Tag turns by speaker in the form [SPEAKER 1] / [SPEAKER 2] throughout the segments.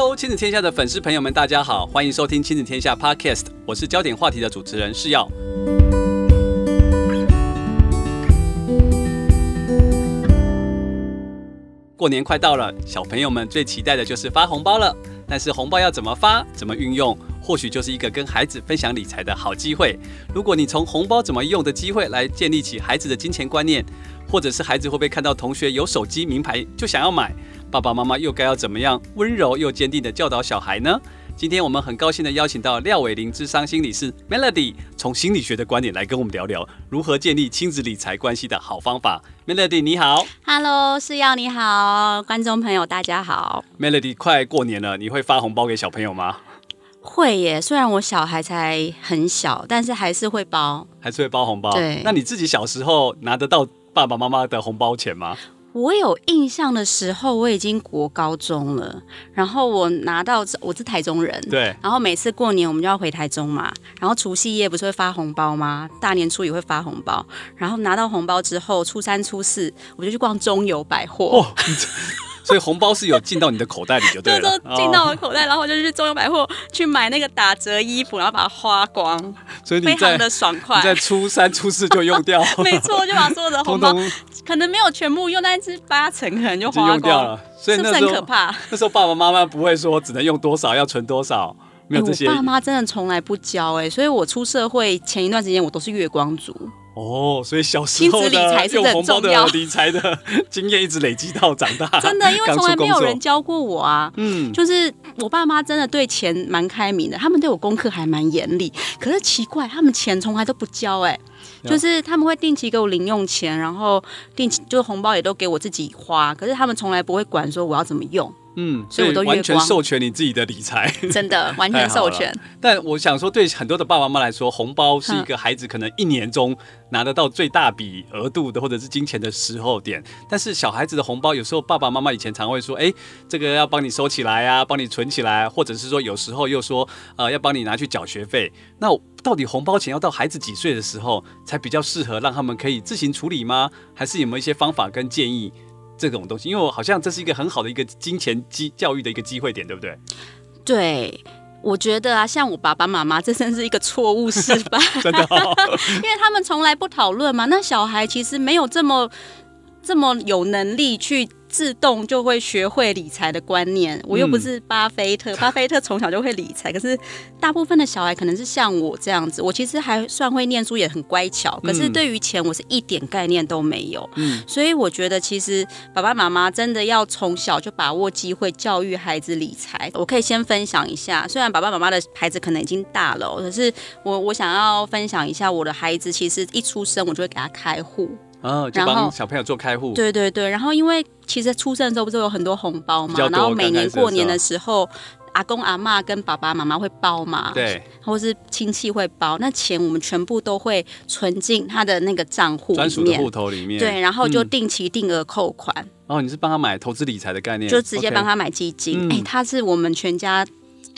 [SPEAKER 1] Hello，亲子天下的粉丝朋友们，大家好，欢迎收听亲子天下 Podcast，我是焦点话题的主持人是耀。过年快到了，小朋友们最期待的就是发红包了。但是红包要怎么发，怎么运用，或许就是一个跟孩子分享理财的好机会。如果你从红包怎么用的机会来建立起孩子的金钱观念，或者是孩子会不会看到同学有手机名牌就想要买，爸爸妈妈又该要怎么样温柔又坚定地教导小孩呢？今天我们很高兴的邀请到廖伟玲智商心理师 Melody，从心理学的观点来跟我们聊聊如何建立亲子理财关系的好方法。Melody 你好
[SPEAKER 2] ，Hello，是耀你好，观众朋友大家好。
[SPEAKER 1] Melody 快过年了，你会发红包给小朋友吗？
[SPEAKER 2] 会耶，虽然我小孩才很小，但是还是会包，
[SPEAKER 1] 还是会包红包。
[SPEAKER 2] 对，
[SPEAKER 1] 那你自己小时候拿得到爸爸妈妈的红包钱吗？
[SPEAKER 2] 我有印象的时候，我已经国高中了。然后我拿到，我是台中人，
[SPEAKER 1] 对。
[SPEAKER 2] 然后每次过年我们就要回台中嘛。然后除夕夜不是会发红包吗？大年初一会发红包。然后拿到红包之后，初三、初四我就去逛中友百货。
[SPEAKER 1] 哦所以红包是有进到你的口袋里就对了，
[SPEAKER 2] 就进到我的口袋，然后我就去中友百货去买那个打折衣服，然后把它花光，
[SPEAKER 1] 所以你
[SPEAKER 2] 非常的爽快。
[SPEAKER 1] 你在初三、初四就用掉，
[SPEAKER 2] 没错，就把所有的红包可能没有全部用，但是八成可能就花光
[SPEAKER 1] 掉了。所以那时候
[SPEAKER 2] 是不是很可怕？
[SPEAKER 1] 那时候爸爸妈妈不会说只能用多少，要存多少，没有这些。
[SPEAKER 2] 欸、我爸妈真的从来不教哎、欸，所以我出社会前一段时间我都是月光族。
[SPEAKER 1] 哦，所以小时候的用红包的理财的经验一直累积到长大。
[SPEAKER 2] 真的，因为从来没有人教过我啊。
[SPEAKER 1] 嗯，
[SPEAKER 2] 就是我爸妈真的对钱蛮开明的，他们对我功课还蛮严厉。可是奇怪，他们钱从来都不交哎、欸，就是他们会定期给我零用钱，然后定期就是红包也都给我自己花。可是他们从来不会管说我要怎么用。
[SPEAKER 1] 嗯，所以我都完全授权你自己的理财，
[SPEAKER 2] 真的 完全授权。
[SPEAKER 1] 但我想说，对很多的爸爸妈妈来说，红包是一个孩子可能一年中拿得到最大笔额度的，或者是金钱的时候点。但是小孩子的红包，有时候爸爸妈妈以前常会说，哎，这个要帮你收起来啊，帮你存起来，或者是说有时候又说，呃，要帮你拿去缴学费。那到底红包钱要到孩子几岁的时候才比较适合让他们可以自行处理吗？还是有没有一些方法跟建议？这种东西，因为我好像这是一个很好的一个金钱机教育的一个机会点，对不对？
[SPEAKER 2] 对，我觉得啊，像我爸爸妈妈，这真是一个错误示范，
[SPEAKER 1] 真的、哦，
[SPEAKER 2] 因为他们从来不讨论嘛。那小孩其实没有这么这么有能力去。自动就会学会理财的观念，我又不是巴菲特，嗯、巴菲特从小就会理财。可是大部分的小孩可能是像我这样子，我其实还算会念书，也很乖巧。可是对于钱，我是一点概念都没有。嗯，所以我觉得其实爸爸妈妈真的要从小就把握机会教育孩子理财。我可以先分享一下，虽然爸爸妈妈的孩子可能已经大了，可是我我想要分享一下我的孩子，其实一出生我就会给他开户。
[SPEAKER 1] 哦，就帮小朋友做开户。
[SPEAKER 2] 对对对，然后因为其实出生的时候不是有很多红包嘛，然后每年过年的时候，阿公阿妈跟爸爸妈妈会包嘛，
[SPEAKER 1] 对，
[SPEAKER 2] 或是亲戚会包，那钱我们全部都会存进他的那个账户
[SPEAKER 1] 专属的户头里面，
[SPEAKER 2] 对，然后就定期定额扣款。
[SPEAKER 1] 嗯、哦，你是帮他买投资理财的概念，
[SPEAKER 2] 就直接帮他买基金。哎、他是我们全家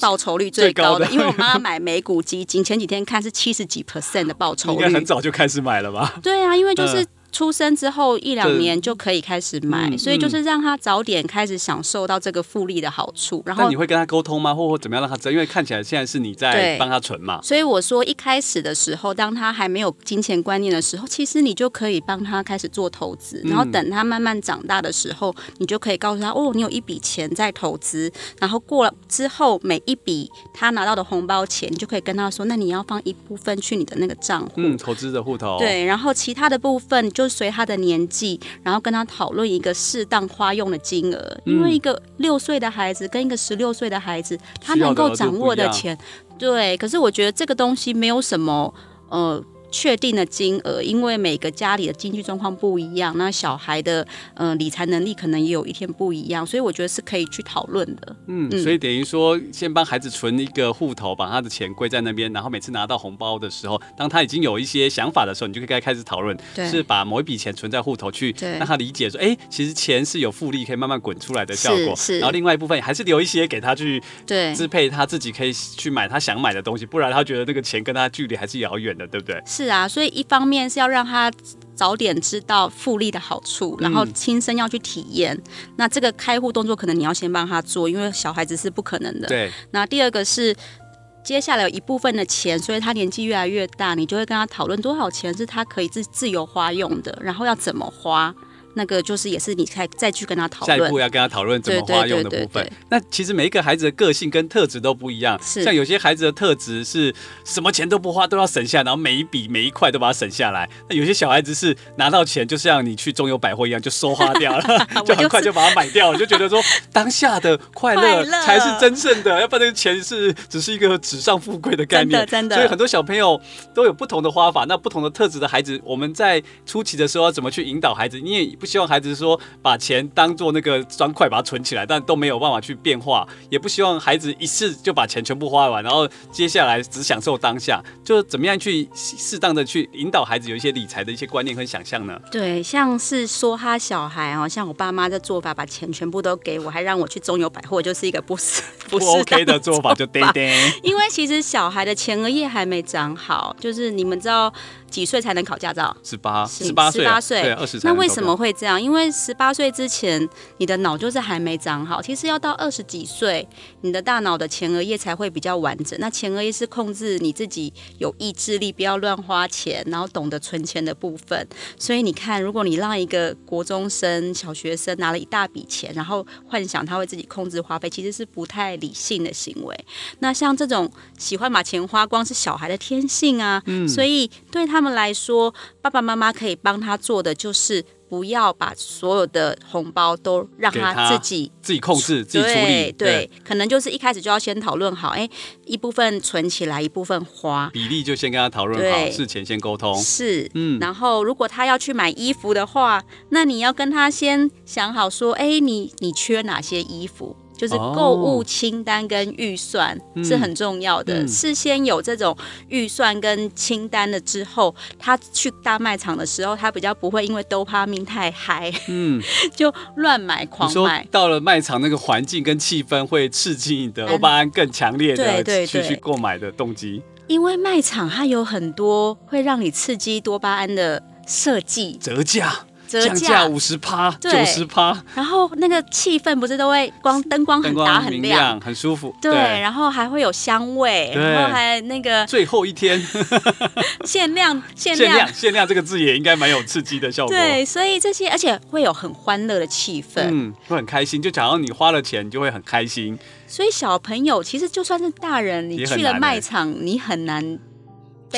[SPEAKER 2] 报酬率最高的，高的因为我帮他买美股基金，前几天看是七十几 percent 的报酬率，
[SPEAKER 1] 应该很早就开始买了吧？
[SPEAKER 2] 对啊，因为就是。嗯出生之后一两年就可以开始买，嗯、所以就是让他早点开始享受到这个复利的好处。然后
[SPEAKER 1] 你会跟他沟通吗？或或怎么样让他知道？因为看起来现在是你在帮他存嘛。
[SPEAKER 2] 所以我说一开始的时候，当他还没有金钱观念的时候，其实你就可以帮他开始做投资。然后等他慢慢长大的时候，你就可以告诉他：哦，你有一笔钱在投资。然后过了之后，每一笔他拿到的红包钱，你就可以跟他说：那你要放一部分去你的那个账户，
[SPEAKER 1] 嗯，投资的户头。
[SPEAKER 2] 对，然后其他的部分就。就随他的年纪，然后跟他讨论一个适当花用的金额，因为一个六岁的孩子跟一个十六岁的孩子，他能够掌握的钱，对。可是我觉得这个东西没有什么，呃。确定的金额，因为每个家里的经济状况不一样，那小孩的呃理财能力可能也有一天不一样，所以我觉得是可以去讨论的。
[SPEAKER 1] 嗯，所以等于说，先帮孩子存一个户头，把他的钱归在那边，然后每次拿到红包的时候，当他已经有一些想法的时候，你就可以开始讨论，对是把某一笔钱存在户头去，让他理解说，哎，其实钱是有复利可以慢慢滚出来的效果。是，是然后另外一部分还是留一些给他去支配他自己可以去买他想买的东西，不然他觉得这个钱跟他距离还是遥远的，对不对？
[SPEAKER 2] 是。是啊，所以一方面是要让他早点知道复利的好处，然后亲身要去体验。嗯、那这个开户动作可能你要先帮他做，因为小孩子是不可能的。
[SPEAKER 1] 对。
[SPEAKER 2] 那第二个是接下来有一部分的钱，所以他年纪越来越大，你就会跟他讨论多少钱是他可以自自由花用的，然后要怎么花。那个就是也是你再再去跟他讨论，
[SPEAKER 1] 下一步要跟他讨论怎么花用的部分。那其实每一个孩子的个性跟特质都不一样，像有些孩子的特质是什么钱都不花都要省下，然后每一笔每一块都把它省下来。那有些小孩子是拿到钱就像你去中友百货一样就收花掉了，就很快就把它买掉了，就觉得说当下的快乐才是真正的，要不然那个钱是只是一个纸上富贵的概念。真的，真的。所以很多小朋友都有不同的花法，那不同的特质的孩子，我们在初期的时候要怎么去引导孩子？你也。不希望孩子说把钱当做那个砖块把它存起来，但都没有办法去变化。也不希望孩子一次就把钱全部花完，然后接下来只享受当下。就怎么样去适当的去引导孩子有一些理财的一些观念和想象呢？
[SPEAKER 2] 对，像是说他小孩哦，像我爸妈的做法，把钱全部都给我，还让我去中友百货，就是一个不是 不是 OK
[SPEAKER 1] 的做法，就对对。
[SPEAKER 2] 因为其实小孩的前额叶还没长好，就是你们知道。几岁才能考驾照？
[SPEAKER 1] 十八，十八岁，十八岁，对，二十。
[SPEAKER 2] 那为什么会这样？因为十八岁之前，你的脑就是还没长好。其实要到二十几岁，你的大脑的前额叶才会比较完整。那前额叶是控制你自己有意志力，不要乱花钱，然后懂得存钱的部分。所以你看，如果你让一个国中生、小学生拿了一大笔钱，然后幻想他会自己控制花费，其实是不太理性的行为。那像这种喜欢把钱花光，是小孩的天性啊。嗯。所以对他。他们来说，爸爸妈妈可以帮他做的就是不要把所有的红包都让他自己
[SPEAKER 1] 自己控制、自己处理。
[SPEAKER 2] 对，对，可能就是一开始就要先讨论好，哎，一部分存起来，一部分花，
[SPEAKER 1] 比例就先跟他讨论好，事前先沟通。
[SPEAKER 2] 是，嗯。然后，如果他要去买衣服的话，那你要跟他先想好说，哎，你你缺哪些衣服？就是购物清单跟预算是很重要的，哦嗯、事先有这种预算跟清单了之后，他去大卖场的时候，他比较不会因为多巴胺太嗨，嗯，就乱买狂买。
[SPEAKER 1] 到了卖场那个环境跟气氛会刺激你的多巴胺更强烈的去去购买的动机。
[SPEAKER 2] 因为卖场它有很多会让你刺激多巴胺的设计，
[SPEAKER 1] 折价。降价五十趴，九十趴，
[SPEAKER 2] 然后那个气氛不是都会光灯光很大很亮，
[SPEAKER 1] 很舒服，
[SPEAKER 2] 对，然后还会有香味，然后还那个
[SPEAKER 1] 最后一天。
[SPEAKER 2] 限量限
[SPEAKER 1] 量。限量这个字也应该蛮有刺激的效果，
[SPEAKER 2] 对，所以这些而且会有很欢乐的气氛，
[SPEAKER 1] 嗯，会很开心，就假如你花了钱，你就会很开心。
[SPEAKER 2] 所以小朋友其实就算是大人，你去了卖场，你很难。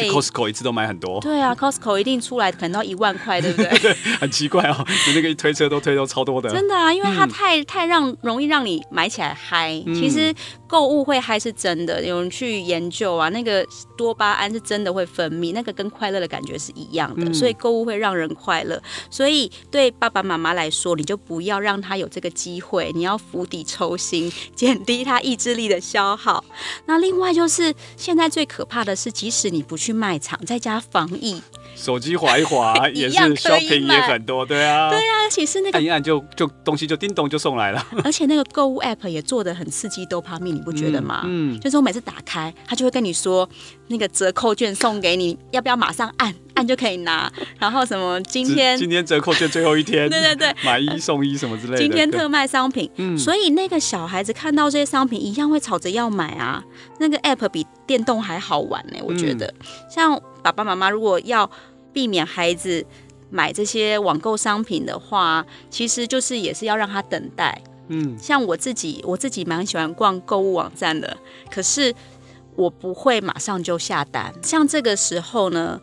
[SPEAKER 1] 去 Costco 一次都买很多，
[SPEAKER 2] 对啊，Costco 一定出来可能要一万块，对不对？对，
[SPEAKER 1] 很奇怪哦，你那个一推车都推到超多的。
[SPEAKER 2] 真的啊，因为它太、嗯、太让容易让你买起来嗨。嗯、其实购物会嗨是真的，有人去研究啊，那个多巴胺是真的会分泌，那个跟快乐的感觉是一样的，嗯、所以购物会让人快乐。所以对爸爸妈妈来说，你就不要让他有这个机会，你要釜底抽薪，减低他意志力的消耗。那另外就是现在最可怕的是，即使你不去。去卖场，在家防疫，
[SPEAKER 1] 手机滑一滑 也是 shopping 也很多，对啊，
[SPEAKER 2] 对啊，其实那个
[SPEAKER 1] 按一按就就东西就叮咚就送来了，
[SPEAKER 2] 而且那个购物 app 也做的很刺激多巴胺，你不觉得吗？嗯，嗯就是我每次打开，他就会跟你说那个折扣券送给你，要不要马上按按就可以拿？然后什么今天
[SPEAKER 1] 今天折扣券最后一天，
[SPEAKER 2] 对对对，
[SPEAKER 1] 买一送一什么之类的，
[SPEAKER 2] 今天特卖商品，嗯，所以那个小孩子看到这些商品一样会吵着要买啊，那个 app 比。电动还好玩呢，我觉得。嗯、像爸爸妈妈如果要避免孩子买这些网购商品的话，其实就是也是要让他等待。嗯，像我自己，我自己蛮喜欢逛购物网站的，可是我不会马上就下单。像这个时候呢，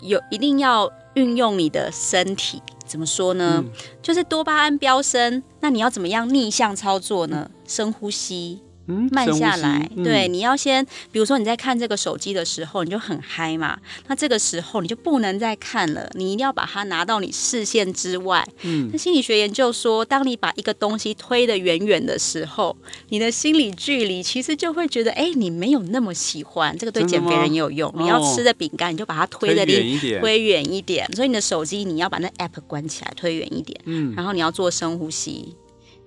[SPEAKER 2] 有一定要运用你的身体，怎么说呢？嗯、就是多巴胺飙升，那你要怎么样逆向操作呢？深呼吸。慢下来，嗯、对，你要先，比如说你在看这个手机的时候，你就很嗨嘛，那这个时候你就不能再看了，你一定要把它拿到你视线之外。嗯，那心理学研究说，当你把一个东西推得远远的时候，你的心理距离其实就会觉得，哎，你没有那么喜欢。这个对减肥人也有用。你要吃的饼干，你就把它推得离远一点，推远一点。所以你的手机你要把那 app 关起来，推远一点。嗯，然后你要做深呼吸。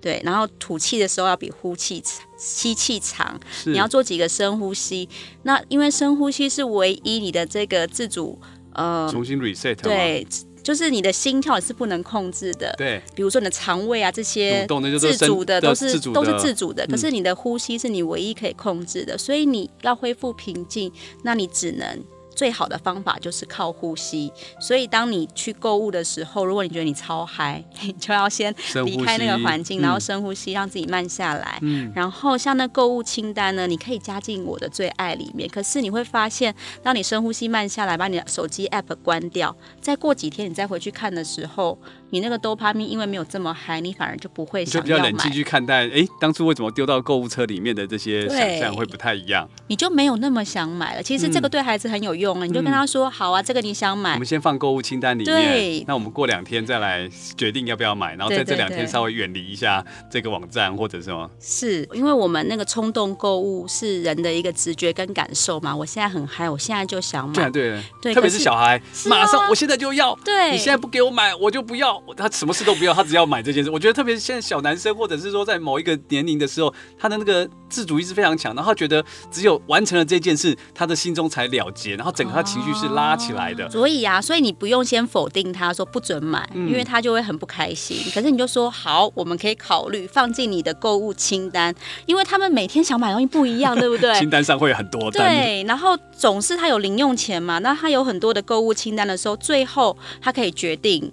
[SPEAKER 2] 对，然后吐气的时候要比呼气长，吸气长。你要做几个深呼吸。那因为深呼吸是唯一你的这个自主呃
[SPEAKER 1] 重新 reset
[SPEAKER 2] 对。就是你的心跳是不能控制的，
[SPEAKER 1] 对，
[SPEAKER 2] 比如说你的肠胃啊这些自主的都是都是自主的，可是你的呼吸是你唯一可以控制的，所以你要恢复平静，那你只能。最好的方法就是靠呼吸，所以当你去购物的时候，如果你觉得你超嗨，你就要先离开那个环境，然后深呼吸，让自己慢下来。嗯，然后像那购物清单呢，你可以加进我的最爱里面。可是你会发现，当你深呼吸慢下来，把你的手机 app 关掉，再过几天你再回去看的时候，你那个多巴胺因为没有这么嗨，你反而就不会想。
[SPEAKER 1] 就比较冷静去看待，哎，当初为什么丢到购物车里面的这些想象会不太一样？
[SPEAKER 2] 你就没有那么想买了。其实这个对孩子很有用啊，嗯、你就跟他说：“好啊，这个你想买。”
[SPEAKER 1] 我们先放购物清单里面，对那我们过两天再来决定要不要买，然后在这两天稍微远离一下这个网站或者什么。
[SPEAKER 2] 是因为我们那个冲动购物是人的一个直觉跟感受嘛？我现在很嗨，我现在就想买。
[SPEAKER 1] 对对对，特别是小孩，是马上我现在就要。
[SPEAKER 2] 对，
[SPEAKER 1] 你现在不给我买，我就不要。他什么事都不要，他只要买这件事。我觉得特别是现在小男生，或者是说在某一个年龄的时候，他的那个自主意识非常强，然后他觉得只有完成了这件事，他的心中才了结，然后整个他情绪是拉起来的。
[SPEAKER 2] 所以啊，所以你不用先否定他说不准买，因为他就会很不开心。可是你就说好，我们可以考虑放进你的购物清单，因为他们每天想买东西不一样，对不对？
[SPEAKER 1] 清单上会有很多。
[SPEAKER 2] 对，然后总是他有零用钱嘛，那他有很多的购物清单的时候，最后他可以决定。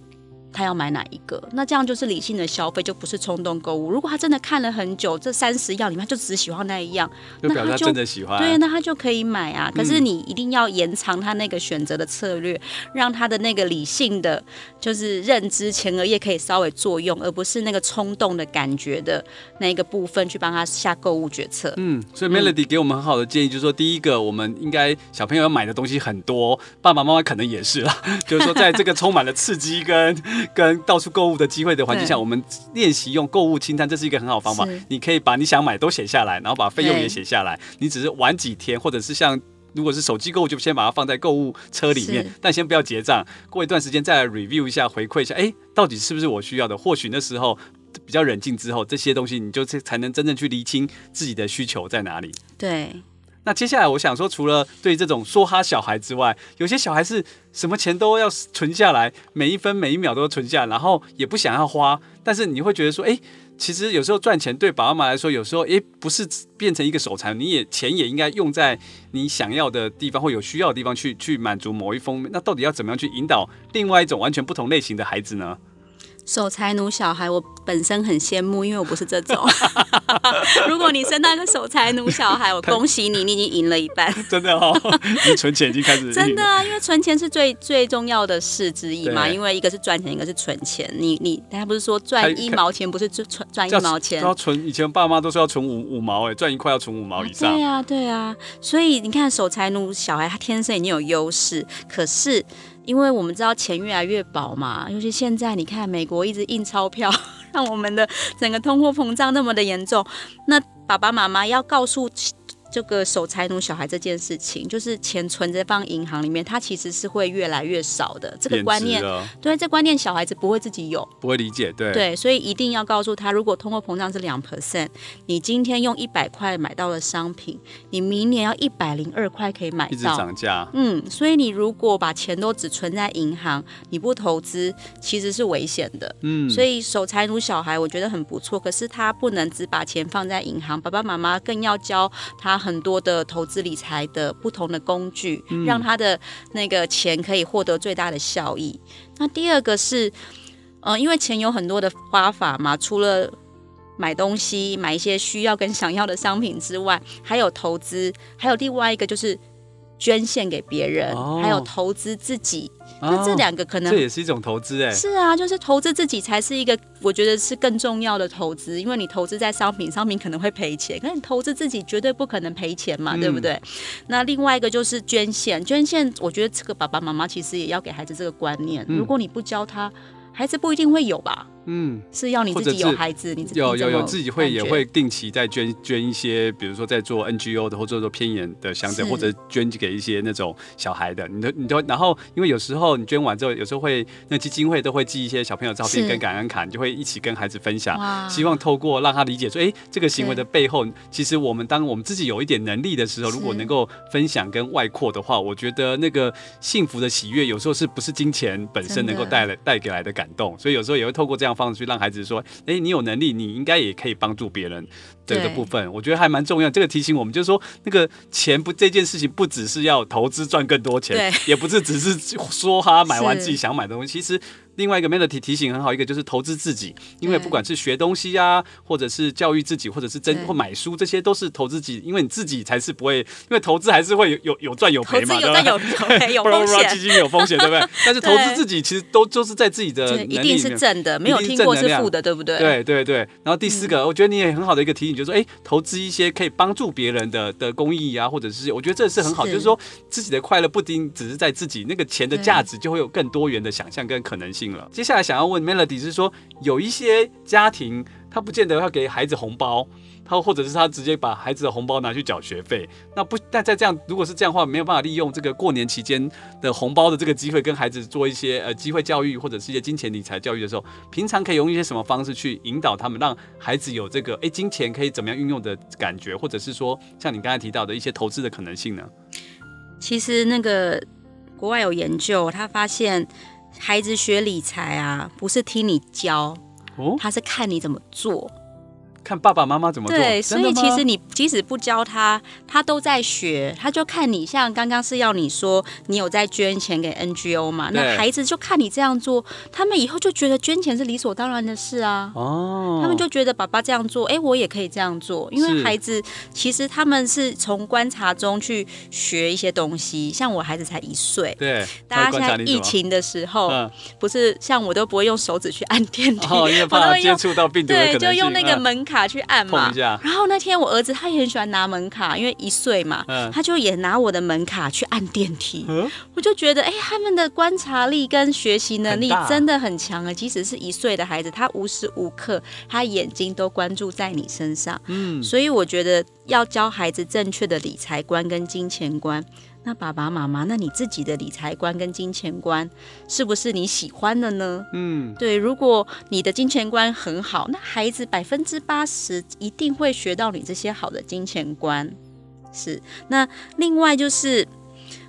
[SPEAKER 2] 他要买哪一个？那这样就是理性的消费，就不是冲动购物。如果他真的看了很久，这三十样里面就只喜欢那一样，
[SPEAKER 1] 就表示他真的喜欢。
[SPEAKER 2] 对，那他就可以买啊。可是你一定要延长他那个选择的策略，嗯、让他的那个理性的就是认知前额叶可以稍微作用，而不是那个冲动的感觉的那个部分去帮他下购物决策。
[SPEAKER 1] 嗯，所以 Melody 给我们很好的建议，就是说，第一个，我们应该小朋友要买的东西很多，爸爸妈妈可能也是啦，就是说，在这个充满了刺激跟 跟到处购物的机会的环境下，我们练习用购物清单，这是一个很好方法。你可以把你想买都写下来，然后把费用也写下来。你只是玩几天，或者是像如果是手机购物，就先把它放在购物车里面，但先不要结账。过一段时间再来 review 一下，回馈一下，哎，到底是不是我需要的？或许那时候比较冷静之后，这些东西你就才能真正去厘清自己的需求在哪里。
[SPEAKER 2] 对。
[SPEAKER 1] 那接下来我想说，除了对这种梭哈小孩之外，有些小孩是什么钱都要存下来，每一分每一秒都存下，然后也不想要花。但是你会觉得说，哎，其实有时候赚钱对爸爸妈妈来说，有时候哎不是变成一个守财，你也钱也应该用在你想要的地方或有需要的地方去去满足某一方面。那到底要怎么样去引导另外一种完全不同类型的孩子呢？
[SPEAKER 2] 守财奴小孩，我本身很羡慕，因为我不是这种。如果你生到一个守财奴小孩，我恭喜你，你已经赢了一半。
[SPEAKER 1] 真的哦，你存钱已经开始。
[SPEAKER 2] 真的啊，因为存钱是最最重要的事之一嘛。因为一个是赚钱，一个是存钱。你你，大家不是说赚一毛钱不是赚赚一毛钱？
[SPEAKER 1] 要存，以前爸妈都说要存五五毛，哎，赚一块要存五毛以上。
[SPEAKER 2] 啊对啊，对啊。所以你看，守财奴小孩他天生已经有优势，可是。因为我们知道钱越来越薄嘛，尤其现在你看美国一直印钞票，让我们的整个通货膨胀那么的严重，那爸爸妈妈要告诉。这个守财奴小孩这件事情，就是钱存着放银行里面，他其实是会越来越少的。这个观念，对，这观念小孩子不会自己有，
[SPEAKER 1] 不会理解，对，
[SPEAKER 2] 对，所以一定要告诉他，如果通货膨胀是两 percent，你今天用一百块买到了商品，你明年要一百零二块可以买到，
[SPEAKER 1] 一直涨价。
[SPEAKER 2] 嗯，所以你如果把钱都只存在银行，你不投资，其实是危险的。嗯，所以守财奴小孩我觉得很不错，可是他不能只把钱放在银行，爸爸妈妈更要教他。很多的投资理财的不同的工具，嗯、让他的那个钱可以获得最大的效益。那第二个是，呃，因为钱有很多的花法嘛，除了买东西、买一些需要跟想要的商品之外，还有投资，还有另外一个就是。捐献给别人，哦、还有投资自己，那、哦、这两个可能
[SPEAKER 1] 这也是一种投资哎。
[SPEAKER 2] 是啊，就是投资自己才是一个，我觉得是更重要的投资，因为你投资在商品，商品可能会赔钱，可是你投资自己绝对不可能赔钱嘛，嗯、对不对？那另外一个就是捐献，捐献，我觉得这个爸爸妈妈其实也要给孩子这个观念，嗯、如果你不教他，孩子不一定会有吧。嗯，是要你自己有孩子，你自己
[SPEAKER 1] 有有有自己会也会定期在捐捐一些，比如说在做 NGO 的或者做偏远的乡镇，或者捐给一些那种小孩的，你都你都然后因为有时候你捐完之后，有时候会那基金会都会寄一些小朋友照片跟感恩卡，你就会一起跟孩子分享，希望透过让他理解说，哎，这个行为的背后，其实我们当我们自己有一点能力的时候，如果能够分享跟外扩的话，我觉得那个幸福的喜悦，有时候是不是金钱本身能够带来带给来的感动，所以有时候也会透过这样放出去让孩子说，哎，你有能力，你应该也可以帮助别人。这个部分我觉得还蛮重要。这个提醒我们，就是说，那个钱不这件事情，不只是要投资赚更多钱，也不是只是说哈买完自己想买的东西，其实。另外一个 Melody 提醒很好，一个就是投资自己，因为不管是学东西啊，或者是教育自己，或者是真或买书，这些都是投资自己，因为你自己才是不会，因为投资还是会有有有赚有赔嘛，对吧？有赚有赔，有风险，基金有风险，对不对？但是投资自己其实都就是在自己的能力一定是正的，没有听过是负的，对不对？对对对。然后第四个，我觉得你也很好的一个提醒，就是说，哎，投资一些可以帮助别人的的公益啊，或者是我觉得这是很好，就是说自己的快乐不仅只是在自己，那个钱的价值就会有更多元的想象跟可能性接下来想要。问 Melody 是说，有一些家庭他不见得要给孩子红包，他或者是他直接把孩子的红包拿去缴学费。那不，但在这样如果是这样的话，没有办法利用这个过年期间的红包的这个机会，跟孩子做一些呃机会教育或者是一些金钱理财教育的时候，平常可以用一些什么方式去引导他们，让孩子有这个哎金钱可以怎么样运用的感觉，或者是说像你刚才提到的一些投资的可能性呢？
[SPEAKER 2] 其实那个国外有研究，他发现。孩子学理财啊，不是听你教，哦，他是看你怎么做。
[SPEAKER 1] 看爸爸妈妈怎么做。
[SPEAKER 2] 对，所以其实你即使不教他，他都在学。他就看你，像刚刚是要你说你有在捐钱给 NGO 嘛？那孩子就看你这样做，他们以后就觉得捐钱是理所当然的事啊。哦。他们就觉得爸爸这样做，哎，我也可以这样做。因为孩子其实他们是从观察中去学一些东西。像我孩子才一岁，对。大家现在疫情的时候，不是像我都不会用手指去按电梯，
[SPEAKER 1] 哦，因为 怕接触到病毒。
[SPEAKER 2] 对，就用那个门卡去按嘛，然后那天我儿子他也很喜欢拿门卡，因为一岁嘛，他就也拿我的门卡去按电梯。我就觉得，哎，他们的观察力跟学习能力真的很强啊！即使是一岁的孩子，他无时无刻他眼睛都关注在你身上。嗯，所以我觉得要教孩子正确的理财观跟金钱观。那爸爸妈妈，那你自己的理财观跟金钱观是不是你喜欢的呢？嗯，对，如果你的金钱观很好，那孩子百分之八十一定会学到你这些好的金钱观。是，那另外就是，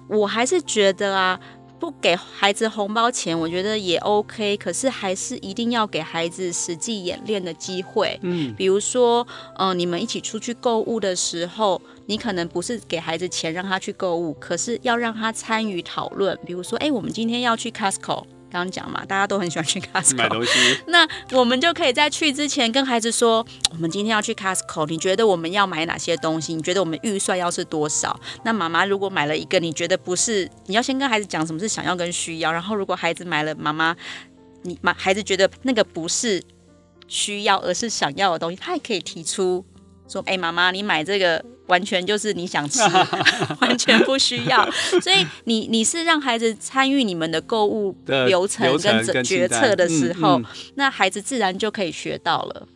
[SPEAKER 2] 我还是觉得啊。不给孩子红包钱，我觉得也 OK，可是还是一定要给孩子实际演练的机会。嗯，比如说，嗯、呃，你们一起出去购物的时候，你可能不是给孩子钱让他去购物，可是要让他参与讨论。比如说，哎，我们今天要去 Costco。刚刚讲嘛，大家都很喜欢去 Costco 买东西。那我们就可以在去之前跟孩子说，我们今天要去 Costco，你觉得我们要买哪些东西？你觉得我们预算要是多少？那妈妈如果买了一个，你觉得不是？你要先跟孩子讲什么是想要跟需要。然后如果孩子买了，妈妈，你妈孩子觉得那个不是需要，而是想要的东西，他也可以提出说，哎，妈妈，你买这个。完全就是你想吃，完全不需要。所以你你是让孩子参与你们的购物流程跟决策的时候，嗯嗯、那孩子自然就可以学到了。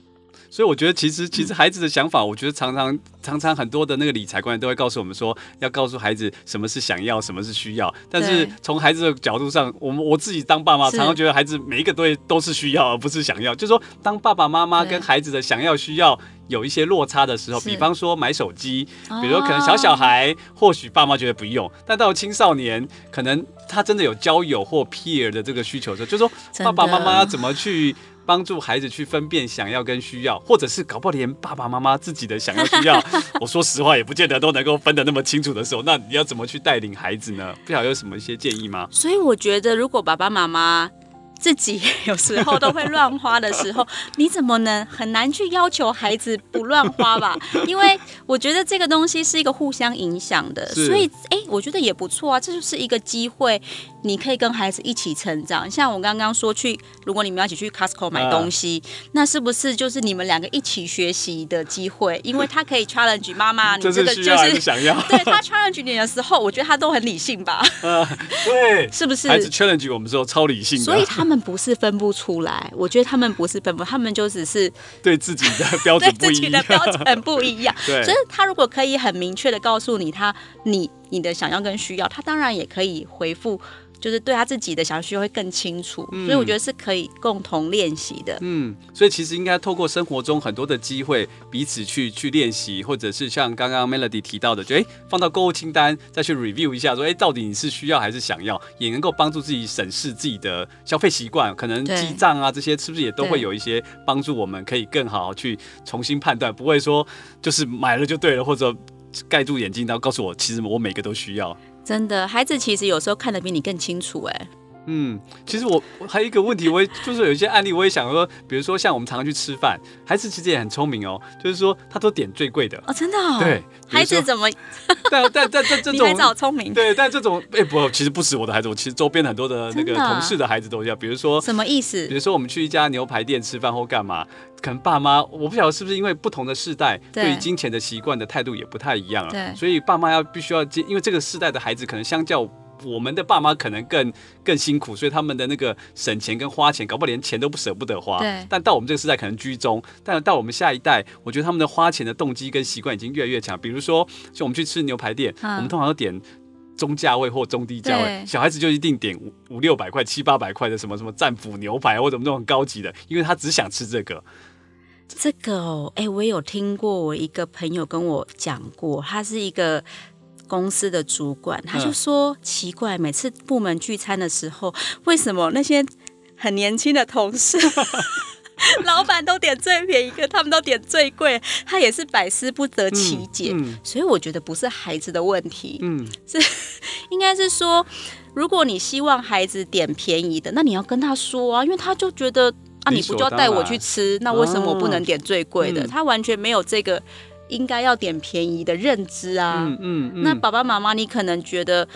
[SPEAKER 1] 所以我觉得，其实其实孩子的想法，我觉得常常常常很多的那个理财观都会告诉我们说，要告诉孩子什么是想要，什么是需要。但是从孩子的角度上，我们我自己当爸妈，常常觉得孩子每一个都都是需要，而不是想要。就是说，当爸爸妈妈跟孩子的想要需要有一些落差的时候，比方说买手机，比如说可能小小孩，或许爸妈觉得不用，但到青少年，可能他真的有交友或 peer 的这个需求的时候，就是说爸爸妈妈要怎么去帮助孩子去分辨想要跟需要，或者是搞不好连爸爸妈妈自己的想要需要，我说实话也不见得都能够分得那么清楚的时候，那你要怎么去带领孩子呢？不晓得有什么一些建议吗？
[SPEAKER 2] 所以我觉得，如果爸爸妈妈自己有时候都会乱花的时候，你怎么能很难去要求孩子不乱花吧？因为我觉得这个东西是一个互相影响的，所以哎，我觉得也不错啊，这就是一个机会。你可以跟孩子一起成长。像我刚刚说去，如果你们要一起去 Costco 买东西，呃、那是不是就是你们两个一起学习的机会？因为他可以 challenge 妈妈，你这个就是
[SPEAKER 1] 想要。
[SPEAKER 2] 对他 challenge 你的时候，我觉得他都很理性吧？
[SPEAKER 1] 呃，对，
[SPEAKER 2] 是不是？
[SPEAKER 1] 孩子 challenge 我们时候超理性的，
[SPEAKER 2] 所以他们不是分不出来。我觉得他们不是分不，他们就只是
[SPEAKER 1] 对自己的标准不一样，对自己的
[SPEAKER 2] 标准不一样。
[SPEAKER 1] 对，
[SPEAKER 2] 所以他如果可以很明确的告诉你他你你的想要跟需要，他当然也可以回复。就是对他自己的想要需要会更清楚，嗯，所以我觉得是可以共同练习的。
[SPEAKER 1] 嗯，所以其实应该透过生活中很多的机会，彼此去去练习，或者是像刚刚 Melody 提到的，就哎放到购物清单，再去 review 一下说，说哎到底你是需要还是想要，也能够帮助自己审视自己的消费习惯，可能记账啊这些是不是也都会有一些帮助，我们可以更好去重新判断，不会说就是买了就对了，或者盖住眼睛然后告诉我，其实我每个都需要。
[SPEAKER 2] 真的，孩子其实有时候看得比你更清楚，哎。
[SPEAKER 1] 嗯，其实我还有一个问题，我也就是有一些案例，我也想说，比如说像我们常常去吃饭，孩子其实也很聪明哦，就是说他都点最贵的
[SPEAKER 2] 哦，真的哦，
[SPEAKER 1] 对，
[SPEAKER 2] 孩子怎么？
[SPEAKER 1] 但但但这 这种
[SPEAKER 2] 孩子好聪明，
[SPEAKER 1] 对，但这种哎不，其实不止我的孩子，我其实周边很多的那个同事的孩子都一样，比如说
[SPEAKER 2] 什么意思？
[SPEAKER 1] 比如说我们去一家牛排店吃饭或干嘛，可能爸妈我不晓得是不是因为不同的世代对于金钱的习惯的态度也不太一样了，对，所以爸妈要必须要接，因为这个世代的孩子可能相较。我们的爸妈可能更更辛苦，所以他们的那个省钱跟花钱，搞不好连钱都不舍不得花。
[SPEAKER 2] 对。
[SPEAKER 1] 但到我们这个时代可能居中，但到我们下一代，我觉得他们的花钱的动机跟习惯已经越来越强。比如说，就我们去吃牛排店，嗯、我们通常都点中价位或中低价位，小孩子就一定点五五六百块、七八百块的什么什么战斧牛排或者什么那种高级的，因为他只想吃这个。
[SPEAKER 2] 这个哦，哎，我有听过，我一个朋友跟我讲过，他是一个。公司的主管，他就说奇怪，每次部门聚餐的时候，为什么那些很年轻的同事，老板都点最便宜，跟他们都点最贵，他也是百思不得其解。嗯嗯、所以我觉得不是孩子的问题，嗯，是应该是说，如果你希望孩子点便宜的，那你要跟他说啊，因为他就觉得啊，你不就要带我去吃，那为什么我不能点最贵的？他完全没有这个。应该要点便宜的认知啊，嗯嗯，嗯，那爸爸妈妈，你可能觉得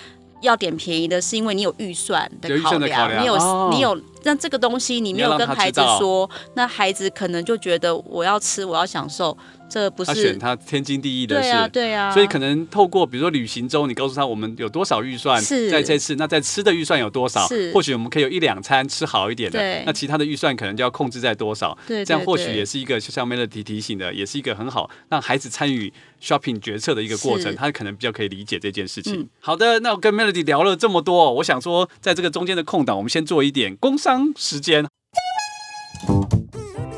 [SPEAKER 2] 要点便宜的是因为你有预算的考量，考量。你有、哦、你有，那这个东西你没有跟孩子说，那孩子可能就觉得我要吃，我要享受。这不是他
[SPEAKER 1] 选他天经地义的事，
[SPEAKER 2] 对啊，对啊，
[SPEAKER 1] 所以可能透过比如说旅行中，你告诉他我们有多少预算在这次，那在吃的预算有多少？是，或许我们可以有一两餐吃好一点的，那其他的预算可能就要控制在多少？对，这样或许也是一个就像 Melody 提醒的，也是一个很好让孩子参与 shopping 决策的一个过程，他可能比较可以理解这件事情。嗯、好的，那我跟 Melody 聊了这么多，我想说，在这个中间的空档，我们先做一点工商时间。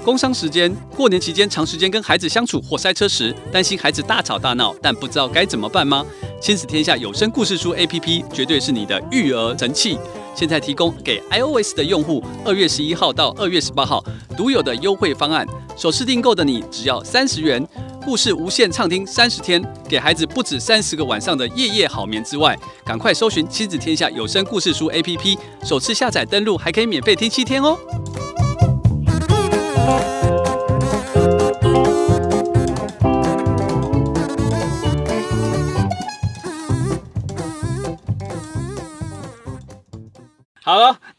[SPEAKER 1] 工商时间，过年期间长时间跟孩子相处或塞车时，担心孩子大吵大闹，但不知道该怎么办吗？亲子天下有声故事书 APP 绝对是你的育儿神器。现在提供给 iOS 的用户，二月十一号到二月十八号独有的优惠方案，首次订购的你只要三十元，故事无限畅听三十天，给孩子不止三十个晚上的夜夜好眠之外，赶快搜寻亲子天下有声故事书 APP，首次下载登录还可以免费听七天哦。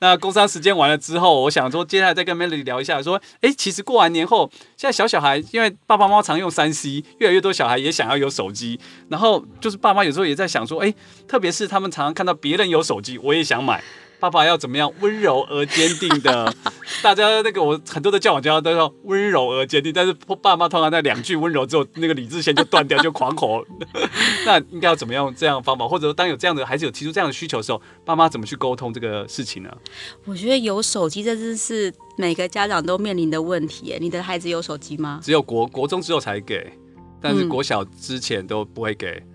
[SPEAKER 1] 那工商时间完了之后，我想说接下来再跟 Melody 聊一下，说，哎、其实过完年后，现在小小孩因为爸爸妈妈常用三 C，越来越多小孩也想要有手机，然后就是爸妈有时候也在想说，哎、特别是他们常常看到别人有手机，我也想买。爸爸要怎么样温柔而坚定的？大家那个我很多的教养家都要温柔而坚定，但是爸妈通常在两句温柔之后，那个理智线就断掉，就狂吼。那应该要怎么样这样的方法？或者说当有这样的孩子有提出这样的需求的时候，爸妈怎么去沟通这个事情呢？
[SPEAKER 2] 我觉得有手机，这真是每个家长都面临的问题。你的孩子有手机吗？
[SPEAKER 1] 只有国国中之后才给，但是国小之前都不会给。嗯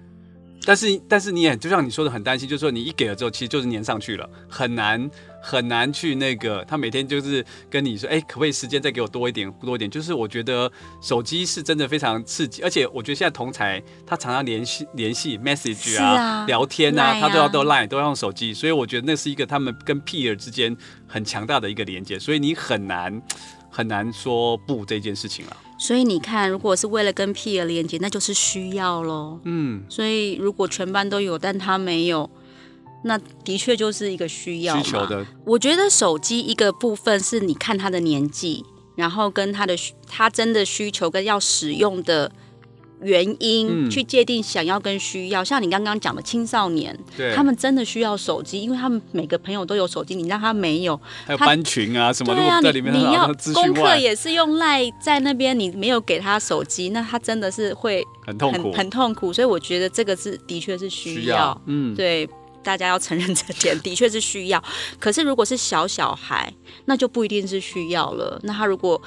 [SPEAKER 1] 但是，但是你也就像你说的很担心，就是说你一给了之后，其实就是粘上去了，很难很难去那个。他每天就是跟你说，哎，可不可以时间再给我多一点，多一点？就是我觉得手机是真的非常刺激，而且我觉得现在同才他常常联系联系 message 啊，啊聊天啊，啊他都要都 line 都要用手机，所以我觉得那是一个他们跟 peer 之间很强大的一个连接，所以你很难很难说不这件事情了。
[SPEAKER 2] 所以你看，如果是为了跟 peer 连接，那就是需要喽。嗯，所以如果全班都有，但他没有，那的确就是一个需要
[SPEAKER 1] 需求的。
[SPEAKER 2] 我觉得手机一个部分是你看他的年纪，然后跟他的他真的需求跟要使用的。原因去界定想要跟需要，嗯、像你刚刚讲的青少年，他们真的需要手机，因为他们每个朋友都有手机，你让他没有，
[SPEAKER 1] 还有班群啊什么，
[SPEAKER 2] 对啊，
[SPEAKER 1] 在里面
[SPEAKER 2] 你，你要功课也是用赖在那边，你没有给他手机，那他真的是会
[SPEAKER 1] 很痛苦，
[SPEAKER 2] 很痛苦。所以我觉得这个是的确是需要，需要嗯，对，大家要承认这点，的确是需要。可是如果是小小孩，那就不一定是需要了。那他如果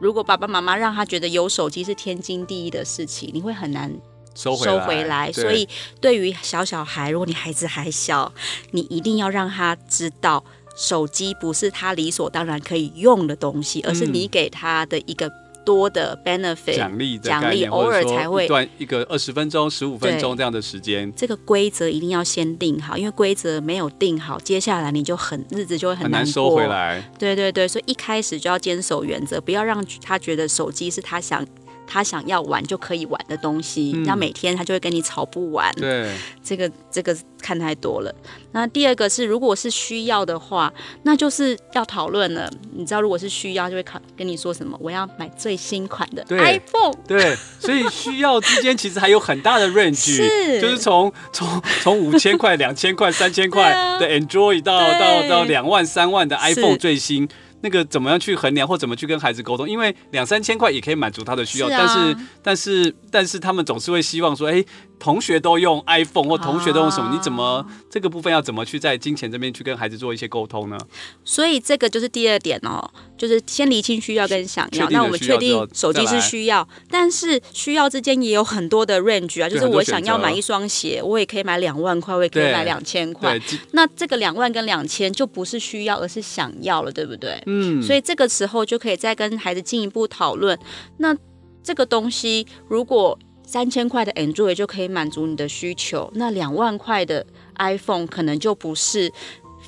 [SPEAKER 2] 如果爸爸妈妈让他觉得有手机是天经地义的事情，你会很难收回来。收回来。所以，对于小小孩，如果你孩子还小，你一定要让他知道，手机不是他理所当然可以用的东西，而是你给他的一个。多的 benefit
[SPEAKER 1] 奖励
[SPEAKER 2] 奖励，偶尔才会
[SPEAKER 1] 一段一个二十分钟、十五分钟这样的时间。
[SPEAKER 2] 这个规则一定要先定好，因为规则没有定好，接下来你就很日子就会很难，
[SPEAKER 1] 很难收回来。
[SPEAKER 2] 对对对，所以一开始就要坚守原则，不要让他觉得手机是他想。他想要玩就可以玩的东西，那、嗯、每天他就会跟你吵不完。
[SPEAKER 1] 对，
[SPEAKER 2] 这个这个看太多了。那第二个是，如果是需要的话，那就是要讨论了。你知道，如果是需要，就会考跟你说什么？我要买最新款的 iPhone。
[SPEAKER 1] 对，所以需要之间其实还有很大的 range，是就是从从从五千块、两千块、三千块 的 Android 到到到两万、三万的 iPhone 最新。那个怎么样去衡量或怎么去跟孩子沟通？因为两三千块也可以满足他的需要，是啊、但是但是但是他们总是会希望说，哎，同学都用 iPhone 或同学都用什么？啊、你怎么这个部分要怎么去在金钱这边去跟孩子做一些沟通呢？
[SPEAKER 2] 所以这个就是第二点哦，就是先厘清需要跟想要。那我们确定手机是需要，但是需要之间也有很多的 range 啊，就是我想要买一双鞋，我也可以买两万块，我也可以买两千块。那这个两万跟两千就不是需要，而是想要了，对不对？嗯，所以这个时候就可以再跟孩子进一步讨论。那这个东西如果三千块的 Android 就可以满足你的需求，那两万块的 iPhone 可能就不是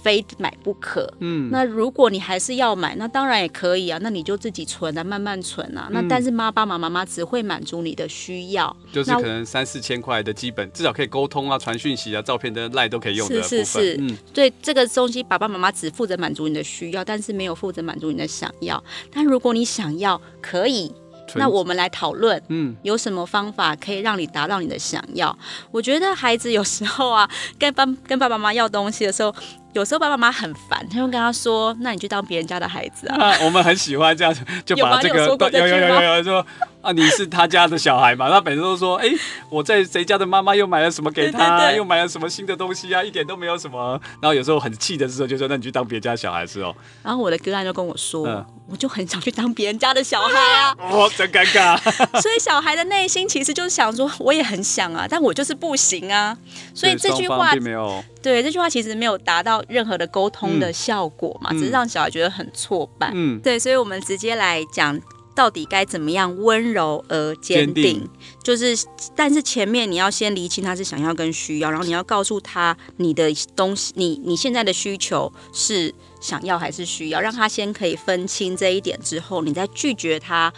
[SPEAKER 2] 非买不可。嗯，那如果你还是要买，那当然也可以啊，那你就自己存啊，慢慢存啊。嗯、那但是妈爸妈妈妈只会满足你的需要，
[SPEAKER 1] 就是可能三四千块的基本，至少可以沟通啊、传讯息啊、照片的赖都可以用的。是是是，嗯，
[SPEAKER 2] 对这个东西，爸爸妈妈只负责满足你的需要，但是没有负责满足你的想要。但如果你想要，可以。那我们来讨论，嗯，有什么方法可以让你达到你的想要？嗯、我觉得孩子有时候啊，跟爸跟爸爸妈妈要东西的时候。有时候爸爸妈妈很烦，他会跟他说：“那你去当别人家的孩子啊！”
[SPEAKER 1] 啊我们很喜欢这样，就 把这个有有有有有说啊，你是他家的小孩嘛？他每次都说：“哎、欸，我在谁家的妈妈又买了什么给他，又买了什么新的东西啊？一点都没有什么。”然后有时候很气的时候就说：“那你去当别人家小孩是哦。”
[SPEAKER 2] 然后我的个案就跟我说：“嗯、我就很想去当别人家的小孩啊！”
[SPEAKER 1] 哦，真尴尬。
[SPEAKER 2] 所以小孩的内心其实就是想说：“我也很想啊，但我就是不行啊。”所以这句话
[SPEAKER 1] 并没有。
[SPEAKER 2] 对，这句话其实没有达到任何的沟通的效果嘛，嗯、只是让小孩觉得很挫败。嗯，对，所以我们直接来讲，到底该怎么样温柔而坚定？就是，但是前面你要先厘清他是想要跟需要，然后你要告诉他你的东西，你你现在的需求是想要还是需要，让他先可以分清这一点之后，你再拒绝他。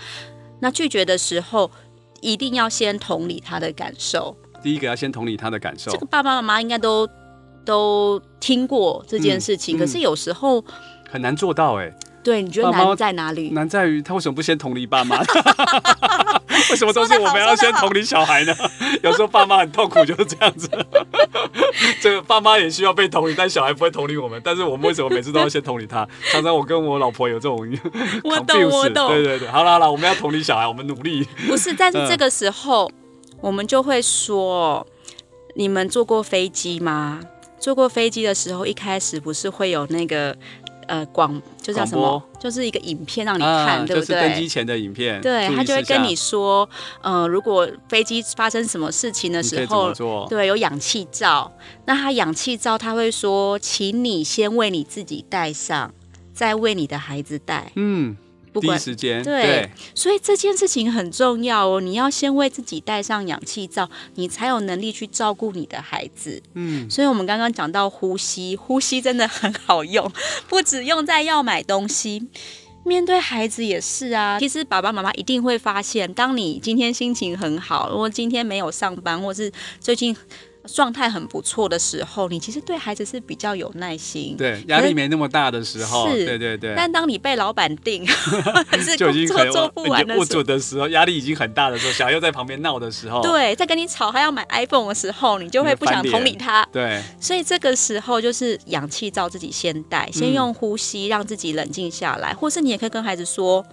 [SPEAKER 2] 那拒绝的时候，一定要先同理他的感受。
[SPEAKER 1] 第一个要先同理他的感受。
[SPEAKER 2] 这个爸爸妈妈应该都。都听过这件事情，嗯嗯、可是有时候
[SPEAKER 1] 很难做到哎。
[SPEAKER 2] 对，你觉得难在哪里？
[SPEAKER 1] 难在于他为什么不先同理爸妈？为什么都是我们要先同理小孩呢？有时候爸妈很痛苦，就是这样子。这个爸妈也需要被同理，但小孩不会同理我们。但是我们为什么每次都要先同理他？常常我跟我老婆有这种，
[SPEAKER 2] 我懂 我懂。
[SPEAKER 1] 对对对，好了好了，我们要同理小孩，我们努力。
[SPEAKER 2] 不是，但是这个时候、嗯、我们就会说：你们坐过飞机吗？坐过飞机的时候，一开始不是会有那个呃广，就叫什么？就是一个影片让你看，啊、对不对？
[SPEAKER 1] 就是登机前的影片。
[SPEAKER 2] 对，他就会跟你说，呃，如果飞机发生什么事情的时候，对，有氧气罩。那他氧气罩，他会说，请你先为你自己戴上，再为你的孩子戴。嗯。不管
[SPEAKER 1] 第一时间
[SPEAKER 2] 对，对，所以这件事情很重要哦。你要先为自己戴上氧气罩，你才有能力去照顾你的孩子。嗯，所以我们刚刚讲到呼吸，呼吸真的很好用，不止用在要买东西，面对孩子也是啊。其实爸爸妈妈一定会发现，当你今天心情很好，如果今天没有上班，或是最近状态很不错的时候，你其实对孩子是比较有耐心，
[SPEAKER 1] 对，压力没那么大的时候，
[SPEAKER 2] 是
[SPEAKER 1] 对对对。
[SPEAKER 2] 但当你被老板定，还 是
[SPEAKER 1] 就已经很
[SPEAKER 2] 做不完的时候，
[SPEAKER 1] 不准的时候，压力已经很大的时候，小孩又在旁边闹的时候，
[SPEAKER 2] 对，在跟你吵，还要买 iPhone 的时候，你就会不想同理他。
[SPEAKER 1] 对，
[SPEAKER 2] 所以这个时候就是氧气罩自己先带，先用呼吸让自己冷静下来，嗯、或是你也可以跟孩子说。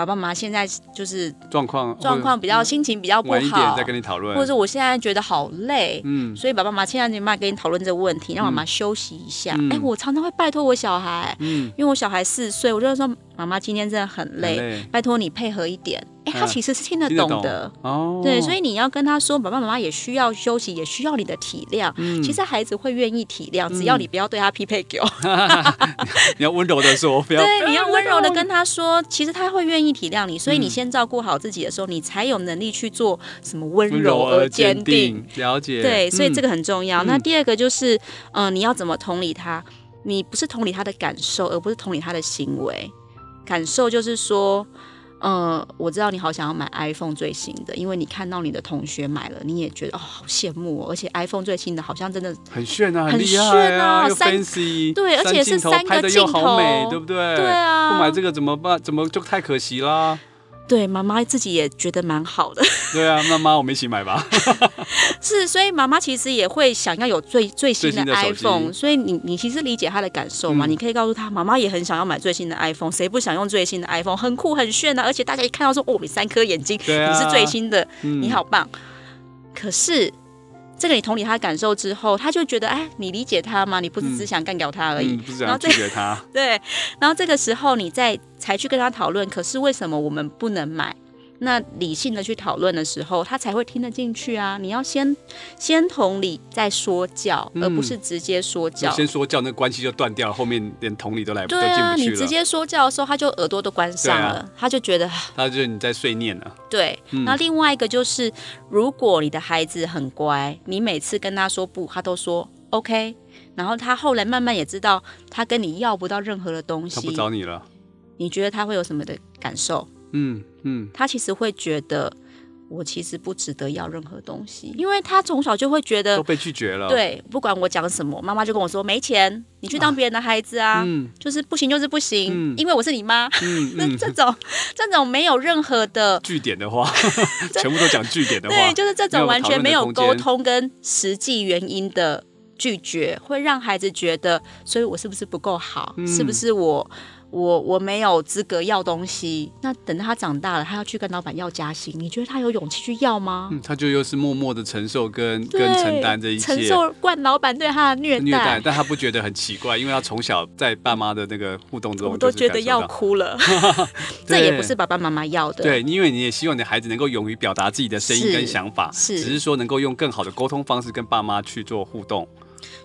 [SPEAKER 2] 爸爸妈妈现在就是状况状况比较心情比较不好，晚一点
[SPEAKER 1] 再跟你讨论，
[SPEAKER 2] 或者我现在觉得好累，
[SPEAKER 1] 嗯，
[SPEAKER 2] 所以爸爸妈妈现在没办法跟你讨论这个问题，让妈妈休息一下。哎、
[SPEAKER 1] 嗯欸，
[SPEAKER 2] 我常常会拜托我小孩，
[SPEAKER 1] 嗯，
[SPEAKER 2] 因为我小孩四岁，我就说妈妈今天真的很累，很累拜托你配合一点。哎，他其实是听得懂的
[SPEAKER 1] 哦，
[SPEAKER 2] 对，所以你要跟他说，爸爸妈妈也需要休息，也需要你的体谅。其实孩子会愿意体谅，只要你不要对他匹配狗。
[SPEAKER 1] 你要温柔的说，不要
[SPEAKER 2] 对，你要温柔的跟他说，其实他会愿意体谅你。所以你先照顾好自己的时候，你才有能力去做什么温柔而坚定。
[SPEAKER 1] 了解，
[SPEAKER 2] 对，所以这个很重要。那第二个就是，嗯，你要怎么同理他？你不是同理他的感受，而不是同理他的行为。感受就是说。呃，我知道你好想要买 iPhone 最新的，因为你看到你的同学买了，你也觉得哦，好羡慕哦。而且 iPhone 最新的好像真的
[SPEAKER 1] 很炫啊，
[SPEAKER 2] 很
[SPEAKER 1] 厉
[SPEAKER 2] 害啊，
[SPEAKER 1] 三
[SPEAKER 2] 对，而且是三个镜头，
[SPEAKER 1] 对不对？
[SPEAKER 2] 对啊，
[SPEAKER 1] 不买这个怎么办？怎么就太可惜啦？
[SPEAKER 2] 对，妈妈自己也觉得蛮好的。
[SPEAKER 1] 对啊，妈妈，我们一起买吧。
[SPEAKER 2] 是，所以妈妈其实也会想要有最最新的 iPhone，所以你你其实理解她的感受嘛？嗯、你可以告诉她，妈妈也很想要买最新的 iPhone，谁不想用最新的 iPhone？很酷很炫啊！而且大家一看到说，哦，你三颗眼睛，啊、你是最新的，嗯、你好棒。可是。这个你同理他的感受之后，他就觉得，哎，你理解他吗？你不是只想干掉他而已，
[SPEAKER 1] 嗯嗯、不是想拒绝他。
[SPEAKER 2] 对，然后这个时候你再才去跟他讨论，可是为什么我们不能买？那理性的去讨论的时候，他才会听得进去啊！你要先先同理，再说教，而不是直接说教。
[SPEAKER 1] 嗯、先说教，那关系就断掉了，后面连同理都来不及。
[SPEAKER 2] 对啊，
[SPEAKER 1] 你
[SPEAKER 2] 直接说教的时候，他就耳朵都关上了，啊、他就觉得
[SPEAKER 1] 他就你在碎念了。
[SPEAKER 2] 对，然后另外一个就是，如果你的孩子很乖，你每次跟他说不，他都说 OK，然后他后来慢慢也知道，他跟你要不到任何的东西，他
[SPEAKER 1] 不找你了。
[SPEAKER 2] 你觉得他会有什么的感受？
[SPEAKER 1] 嗯嗯，
[SPEAKER 2] 他其实会觉得我其实不值得要任何东西，因为他从小就会觉得
[SPEAKER 1] 都被拒绝了。
[SPEAKER 2] 对，不管我讲什么，妈妈就跟我说没钱，你去当别人的孩子啊，嗯，就是不行就是不行，因为我是你妈。嗯，那 这种这种没有任何的
[SPEAKER 1] 据点的话，全部都讲据点的话，
[SPEAKER 2] 对，就是这种完全没有沟通跟实际原因的拒绝，会让孩子觉得，所以我是不是不够好？是不是我？我我没有资格要东西，那等到他长大了，他要去跟老板要加薪，你觉得他有勇气去要吗？
[SPEAKER 1] 嗯，他就又是默默的承受跟跟承担这一切，
[SPEAKER 2] 承受惯老板对他的虐待，虐待，
[SPEAKER 1] 但他不觉得很奇怪，因为他从小在爸妈的那个互动中，
[SPEAKER 2] 我都觉得要哭了。这也不是爸爸妈妈要的，
[SPEAKER 1] 对，因为你也希望你的孩子能够勇于表达自己的声音跟想法，
[SPEAKER 2] 是，是
[SPEAKER 1] 只是说能够用更好的沟通方式跟爸妈去做互动。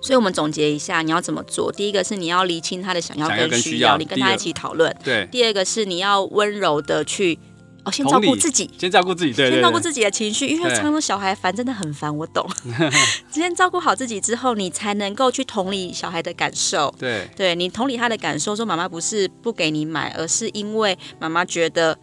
[SPEAKER 2] 所以，我们总结一下，你要怎么做？第一个是你要厘清他的想要跟需要，你跟他一起讨论。
[SPEAKER 1] 对。
[SPEAKER 2] 第二个是你要温柔的去哦，先照顾自己，
[SPEAKER 1] 先照顾自己，对，
[SPEAKER 2] 先照顾自己的情绪，因为常常小孩烦真的很烦，我懂。先照顾好自己之后，你才能够去同理小孩的感受。
[SPEAKER 1] 对，
[SPEAKER 2] 对你同理他的感受，说妈妈不是不给你买，而是因为妈妈觉得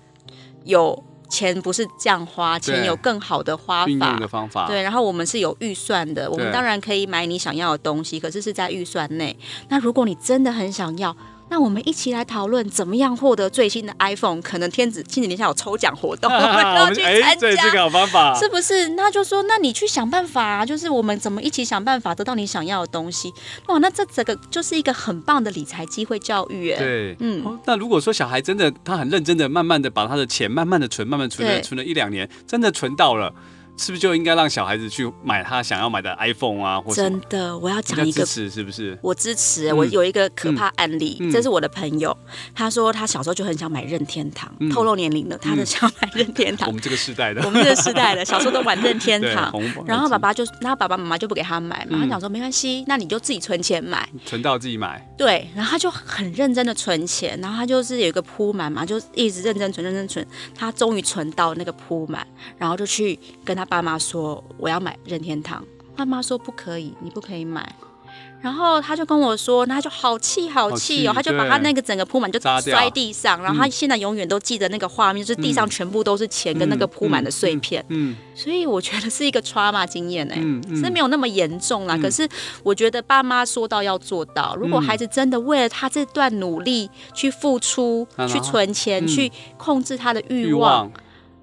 [SPEAKER 2] 有。钱不是这样花，钱有更好的花法
[SPEAKER 1] 的方法。
[SPEAKER 2] 对，然后我们是有预算的，我们当然可以买你想要的东西，可是是在预算内。那如果你真的很想要。那我们一起来讨论怎么样获得最新的 iPhone。可能天子亲子天下有抽奖活动，我们要去参加。
[SPEAKER 1] 这个好方法
[SPEAKER 2] 是不是？那就说，那你去想办法啊，就是我们怎么一起想办法得到你想要的东西。哇，那这整个就是一个很棒的理财机会教育耶。
[SPEAKER 1] 对，嗯、哦。那如果说小孩真的他很认真的，慢慢的把他的钱慢慢的存，慢慢存了存了一两年，真的存到了。是不是就应该让小孩子去买他想要买的 iPhone 啊？或
[SPEAKER 2] 真的，我要讲一个，
[SPEAKER 1] 支持是不是？
[SPEAKER 2] 我支持。嗯、我有一个可怕案例，嗯、这是我的朋友，他说他小时候就很想买任天堂，嗯、透露年龄了，他的想买任天堂。
[SPEAKER 1] 我们这个时代的，
[SPEAKER 2] 我们这个时代的，小时候都玩任天堂。然后爸爸就，然后爸爸妈妈就不给他买嘛，嗯、他讲说没关系，那你就自己存钱买，
[SPEAKER 1] 存到自己买。
[SPEAKER 2] 对，然后他就很认真的存钱，然后他就是有一个铺满嘛，就一直认真存，认真存，他终于存到那个铺满，然后就去跟他爸妈说。我要买任天堂，他妈说不可以，你不可以买。然后他就跟我说，那他就好气好气哦，他就把他那个整个铺满就摔地上，然后他现在永远都记得那个画面，就是地上全部都是钱跟那个铺满的碎片。嗯，所以我觉得是一个 trauma 经验哎，是没有那么严重啦。可是我觉得爸妈说到要做到，如果孩子真的为了他这段努力去付出、去存钱、去控制他的欲望，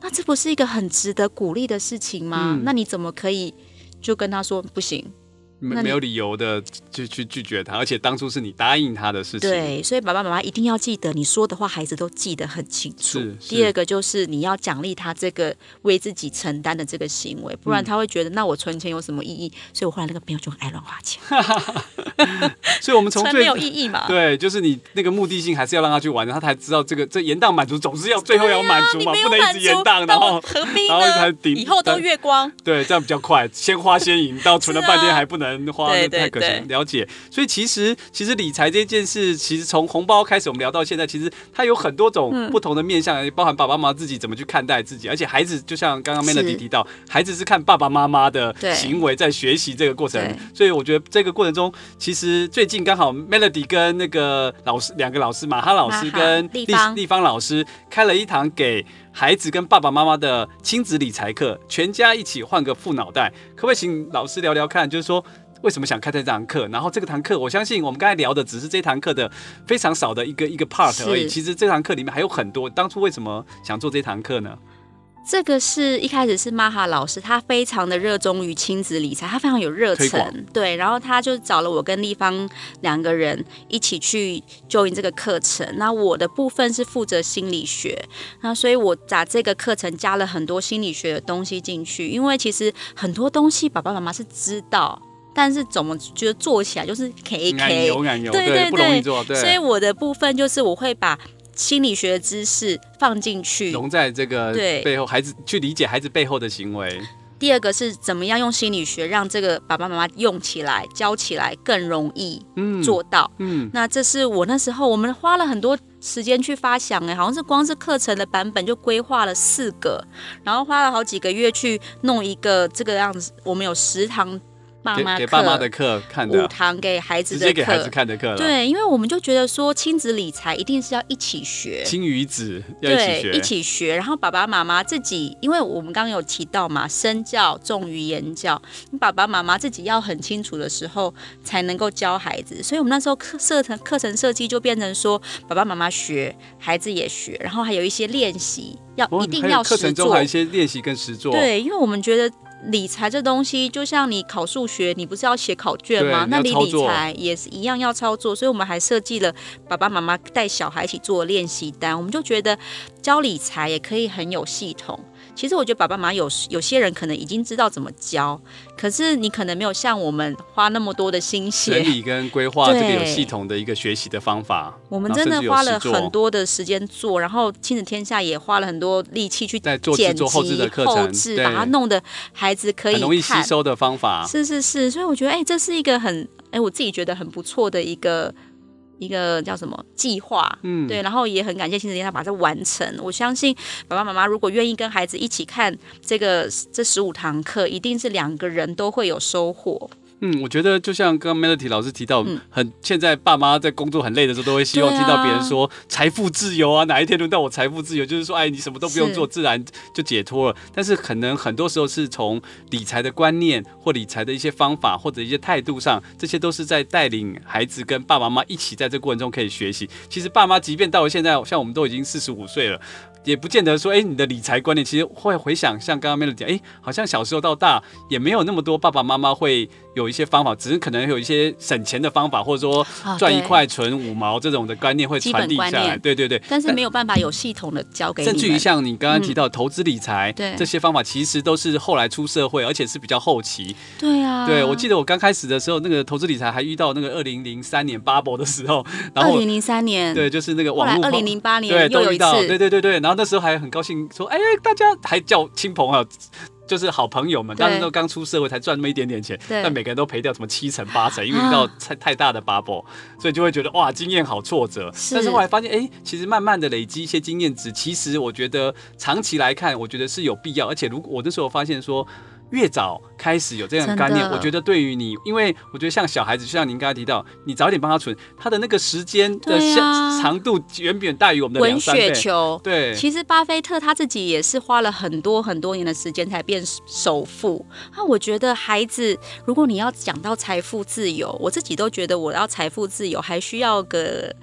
[SPEAKER 2] 那这不是一个很值得鼓励的事情吗？那你怎么可以就跟他说不行？
[SPEAKER 1] 没没有理由的就去拒绝他，而且当初是你答应他的事情。
[SPEAKER 2] 对，所以爸爸妈妈一定要记得你说的话，孩子都记得很清楚。是。第二个就是你要奖励他这个为自己承担的这个行为，不然他会觉得那我存钱有什么意义？所以我后来那个朋友就很爱乱花钱。
[SPEAKER 1] 所以我们从最
[SPEAKER 2] 没有意义嘛。
[SPEAKER 1] 对，就是你那个目的性还是要让他去玩，他才知道这个这延宕满足总是要最后要满足嘛，不能一直延宕，然后
[SPEAKER 2] 何必呢？以后都月光。
[SPEAKER 1] 对，这样比较快，先花先赢，到存了半天还不能。花那太可惜，了解。所以其实其实理财这件事，其实从红包开始，我们聊到现在，其实它有很多种不同的面向，包含爸爸妈妈自己怎么去看待自己，而且孩子就像刚刚 Melody 提到，孩子是看爸爸妈妈的行为在学习这个过程。所以我觉得这个过程中，其实最近刚好 Melody 跟那个老师两个老师，马哈老师跟立立方老师开了一堂给孩子跟爸爸妈妈的亲子理财课，全家一起换个副脑袋，可不可以请老师聊聊看？就是说。为什么想开这堂课？然后这个堂课，我相信我们刚才聊的只是这堂课的非常少的一个一个 part 而已。其实这堂课里面还有很多。当初为什么想做这堂课呢？
[SPEAKER 2] 这个是一开始是玛哈老师，他非常的热衷于亲子理财，他非常有热忱，对。然后他就找了我跟立方两个人一起去 join 这个课程。那我的部分是负责心理学，那所以我把这个课程加了很多心理学的东西进去，因为其实很多东西爸爸妈妈是知道。但是怎么觉得做起来就是 K K，对对对，
[SPEAKER 1] 不容易做。对，
[SPEAKER 2] 所以我的部分就是我会把心理学的知识放进去，
[SPEAKER 1] 融在这个对背后，孩子去理解孩子背后的行为。
[SPEAKER 2] 第二个是怎么样用心理学让这个爸爸妈妈用起来、教起来更容易做到。嗯，嗯，那这是我那时候我们花了很多时间去发想，哎，好像是光是课程的版本就规划了四个，然后花了好几个月去弄一个这个样子。我们有十堂。爸妈
[SPEAKER 1] 给爸妈的课看的，
[SPEAKER 2] 五堂给孩子的课，
[SPEAKER 1] 直接给孩子看的课。
[SPEAKER 2] 对，因为我们就觉得说亲子理财一定是要一起学，
[SPEAKER 1] 亲与子要一起学，
[SPEAKER 2] 一起学。然后爸爸妈妈自己，因为我们刚刚有提到嘛，身教重于言教，你爸爸妈妈自己要很清楚的时候，才能够教孩子。所以我们那时候课设成课程设计就变成说，爸爸妈妈学，孩子也学，然后还有一些练习，要一定要实做。课
[SPEAKER 1] 程中还有一些练习跟实作。
[SPEAKER 2] 对，因为我们觉得。理财这东西就像你考数学，你不是要写考卷吗？那你理财也是一样要操作，所以我们还设计了爸爸妈妈带小孩一起做练习单。我们就觉得教理财也可以很有系统。其实我觉得爸爸妈妈有有些人可能已经知道怎么教，可是你可能没有像我们花那么多的心血
[SPEAKER 1] 整理跟规划这个有系统的一个学习的方法。
[SPEAKER 2] 我们真的花了很多的时间做，然后亲子天下也花了很多力气去
[SPEAKER 1] 在做制作后置的课程，
[SPEAKER 2] 把它弄得孩子可以很
[SPEAKER 1] 容易吸收的方法。
[SPEAKER 2] 是是是，所以我觉得哎，这是一个很哎，我自己觉得很不错的一个。一个叫什么计划？嗯，对，然后也很感谢亲子天下把它完成。我相信爸爸妈妈如果愿意跟孩子一起看这个这十五堂课，一定是两个人都会有收获。
[SPEAKER 1] 嗯，我觉得就像刚刚 Melody 老师提到，嗯、很现在爸妈在工作很累的时候，都会希望听到别人说财富自由啊，哪一天轮到我财富自由？就是说，哎，你什么都不用做，自然就解脱了。但是可能很多时候是从理财的观念或理财的一些方法或者一些态度上，这些都是在带领孩子跟爸爸妈妈一起在这个过程中可以学习。其实爸妈即便到了现在，像我们都已经四十五岁了。也不见得说，哎、欸，你的理财观念其实会回想，像刚刚 Melody 讲，哎、欸，好像小时候到大也没有那么多爸爸妈妈会有一些方法，只是可能有一些省钱的方法，或者说赚一块存五毛这种的观念会传递下来。对对对，
[SPEAKER 2] 但是没有办法有系统的教给你。
[SPEAKER 1] 甚至于像你刚刚提到投资理财，对、嗯、这些方法，其实都是后来出社会，而且是比较后期。
[SPEAKER 2] 对啊，
[SPEAKER 1] 对我记得我刚开始的时候，那个投资理财还遇到那个二零零三年 bubble 的时候，然后
[SPEAKER 2] 二零零三年，
[SPEAKER 1] 对，就是那个网络，
[SPEAKER 2] 二零零八年
[SPEAKER 1] 对都遇到，对对对对，然后那时候还很高兴。说哎，大家还叫亲朋好友，就是好朋友们，当时都刚出社会，才赚那么一点点钱，但每个人都赔掉什么七成八成，因为遇到太太大的 bubble，所以就会觉得哇，经验好挫折。但是后来发现，哎，其实慢慢的累积一些经验值，其实我觉得长期来看，我觉得是有必要。而且如果我那时候发现说，越早开始有这样的概念，我觉得对于你，因为我觉得像小孩子，就像您刚才提到，你早点帮他存，他的那个时间的长长度远远大于我们的。
[SPEAKER 2] 滚雪球，
[SPEAKER 1] 对，
[SPEAKER 2] 其实巴菲特他自己也是花了很多很多年的时间才变首富。那我觉得孩子，如果你要讲到财富自由，我自己都觉得我要财富自由还需要个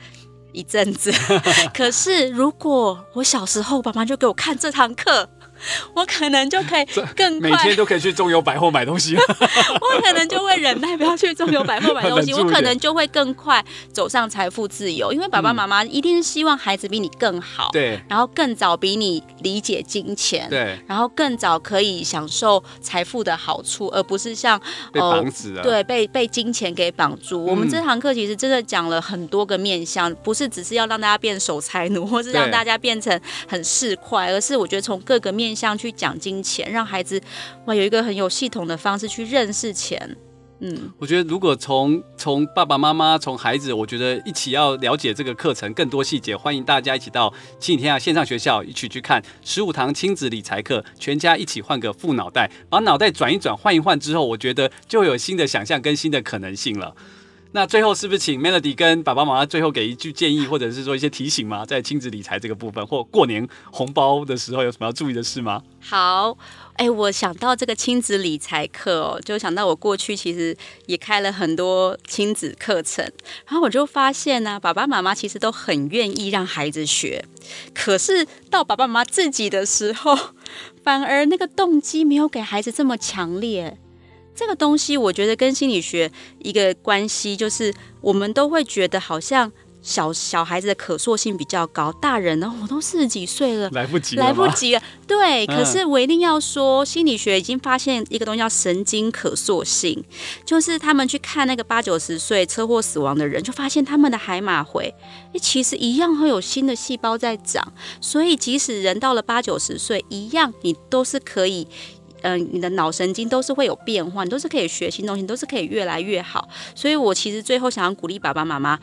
[SPEAKER 2] 一阵子。可是如果我小时候爸妈就给我看这堂课。我可能就可以更快，
[SPEAKER 1] 每天都可以去中油百货买东西。
[SPEAKER 2] 我可能就会忍耐，不要去中油百货买东西。我可能就会更快走上财富自由，因为爸爸妈妈一定是希望孩子比你更好，
[SPEAKER 1] 对，
[SPEAKER 2] 然后更早比你理解金钱，
[SPEAKER 1] 对，
[SPEAKER 2] 然后更早可以享受财富的好处，而不是像
[SPEAKER 1] 被绑死了，
[SPEAKER 2] 对，被被金钱给绑住。我们这堂课其实真的讲了很多个面向，不是只是要让大家变守财奴，或是让大家变成很市侩，而是我觉得从各个面。面向去讲金钱，让孩子哇有一个很有系统的方式去认识钱。嗯，
[SPEAKER 1] 我觉得如果从从爸爸妈妈从孩子，我觉得一起要了解这个课程更多细节，欢迎大家一起到亲子天下线上学校一起去看十五堂亲子理财课，全家一起换个富脑袋，把脑袋转一转换一换之后，我觉得就有新的想象跟新的可能性了。那最后是不是请 Melody 跟爸爸妈妈最后给一句建议，或者是说一些提醒吗？在亲子理财这个部分，或过年红包的时候有什么要注意的事吗？
[SPEAKER 2] 好，哎、我想到这个亲子理财课哦，就想到我过去其实也开了很多亲子课程，然后我就发现呢、爸爸妈妈其实都很愿意让孩子学，可是到爸爸妈妈自己的时候，反而那个动机没有给孩子这么强烈。这个东西，我觉得跟心理学一个关系，就是我们都会觉得好像小小孩子的可塑性比较高，大人呢，我都四十几岁了，
[SPEAKER 1] 来不及了，
[SPEAKER 2] 来不及了。对，可是我一定要说，心理学已经发现一个东西叫神经可塑性，就是他们去看那个八九十岁车祸死亡的人，就发现他们的海马回，其实一样会有新的细胞在长，所以即使人到了八九十岁，一样你都是可以。嗯、你的脑神经都是会有变化，你都是可以学新东西，都是可以越来越好。所以我其实最后想要鼓励爸爸妈妈。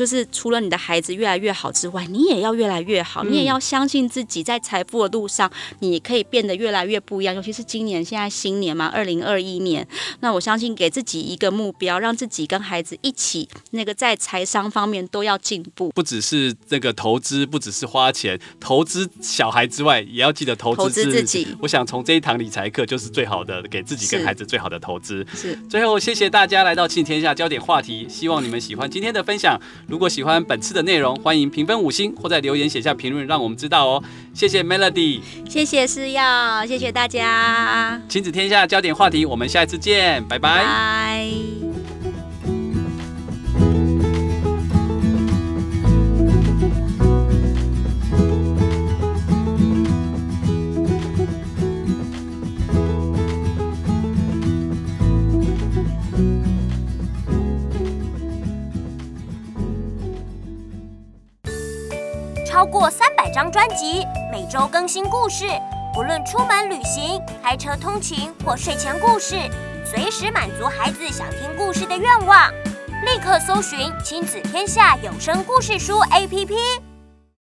[SPEAKER 2] 就是除了你的孩子越来越好之外，你也要越来越好，你也要相信自己在财富的路上，你可以变得越来越不一样。尤其是今年，现在新年嘛，二零二一年，那我相信给自己一个目标，让自己跟孩子一起，那个在财商方面都要进步。
[SPEAKER 1] 不只是这个投资，不只是花钱投资小孩之外，也要记得投资自，
[SPEAKER 2] 自己。
[SPEAKER 1] 我想从这一堂理财课就是最好的，给自己跟孩子最好的投资。
[SPEAKER 2] 是。
[SPEAKER 1] 最后，谢谢大家来到亲天下焦点话题，希望你们喜欢今天的分享。如果喜欢本次的内容，欢迎评分五星或在留言写下评论，让我们知道哦。谢谢 Melody，
[SPEAKER 2] 谢谢施耀，谢谢大家。
[SPEAKER 1] 亲子天下焦点话题，我们下一次见，拜拜。
[SPEAKER 2] 拜。
[SPEAKER 3] 超过三百张专辑，每周更新故事，不论出门旅行、开车通勤或睡前故事，随时满足孩子想听故事的愿望。立刻搜寻“亲子天下有声故事书” APP。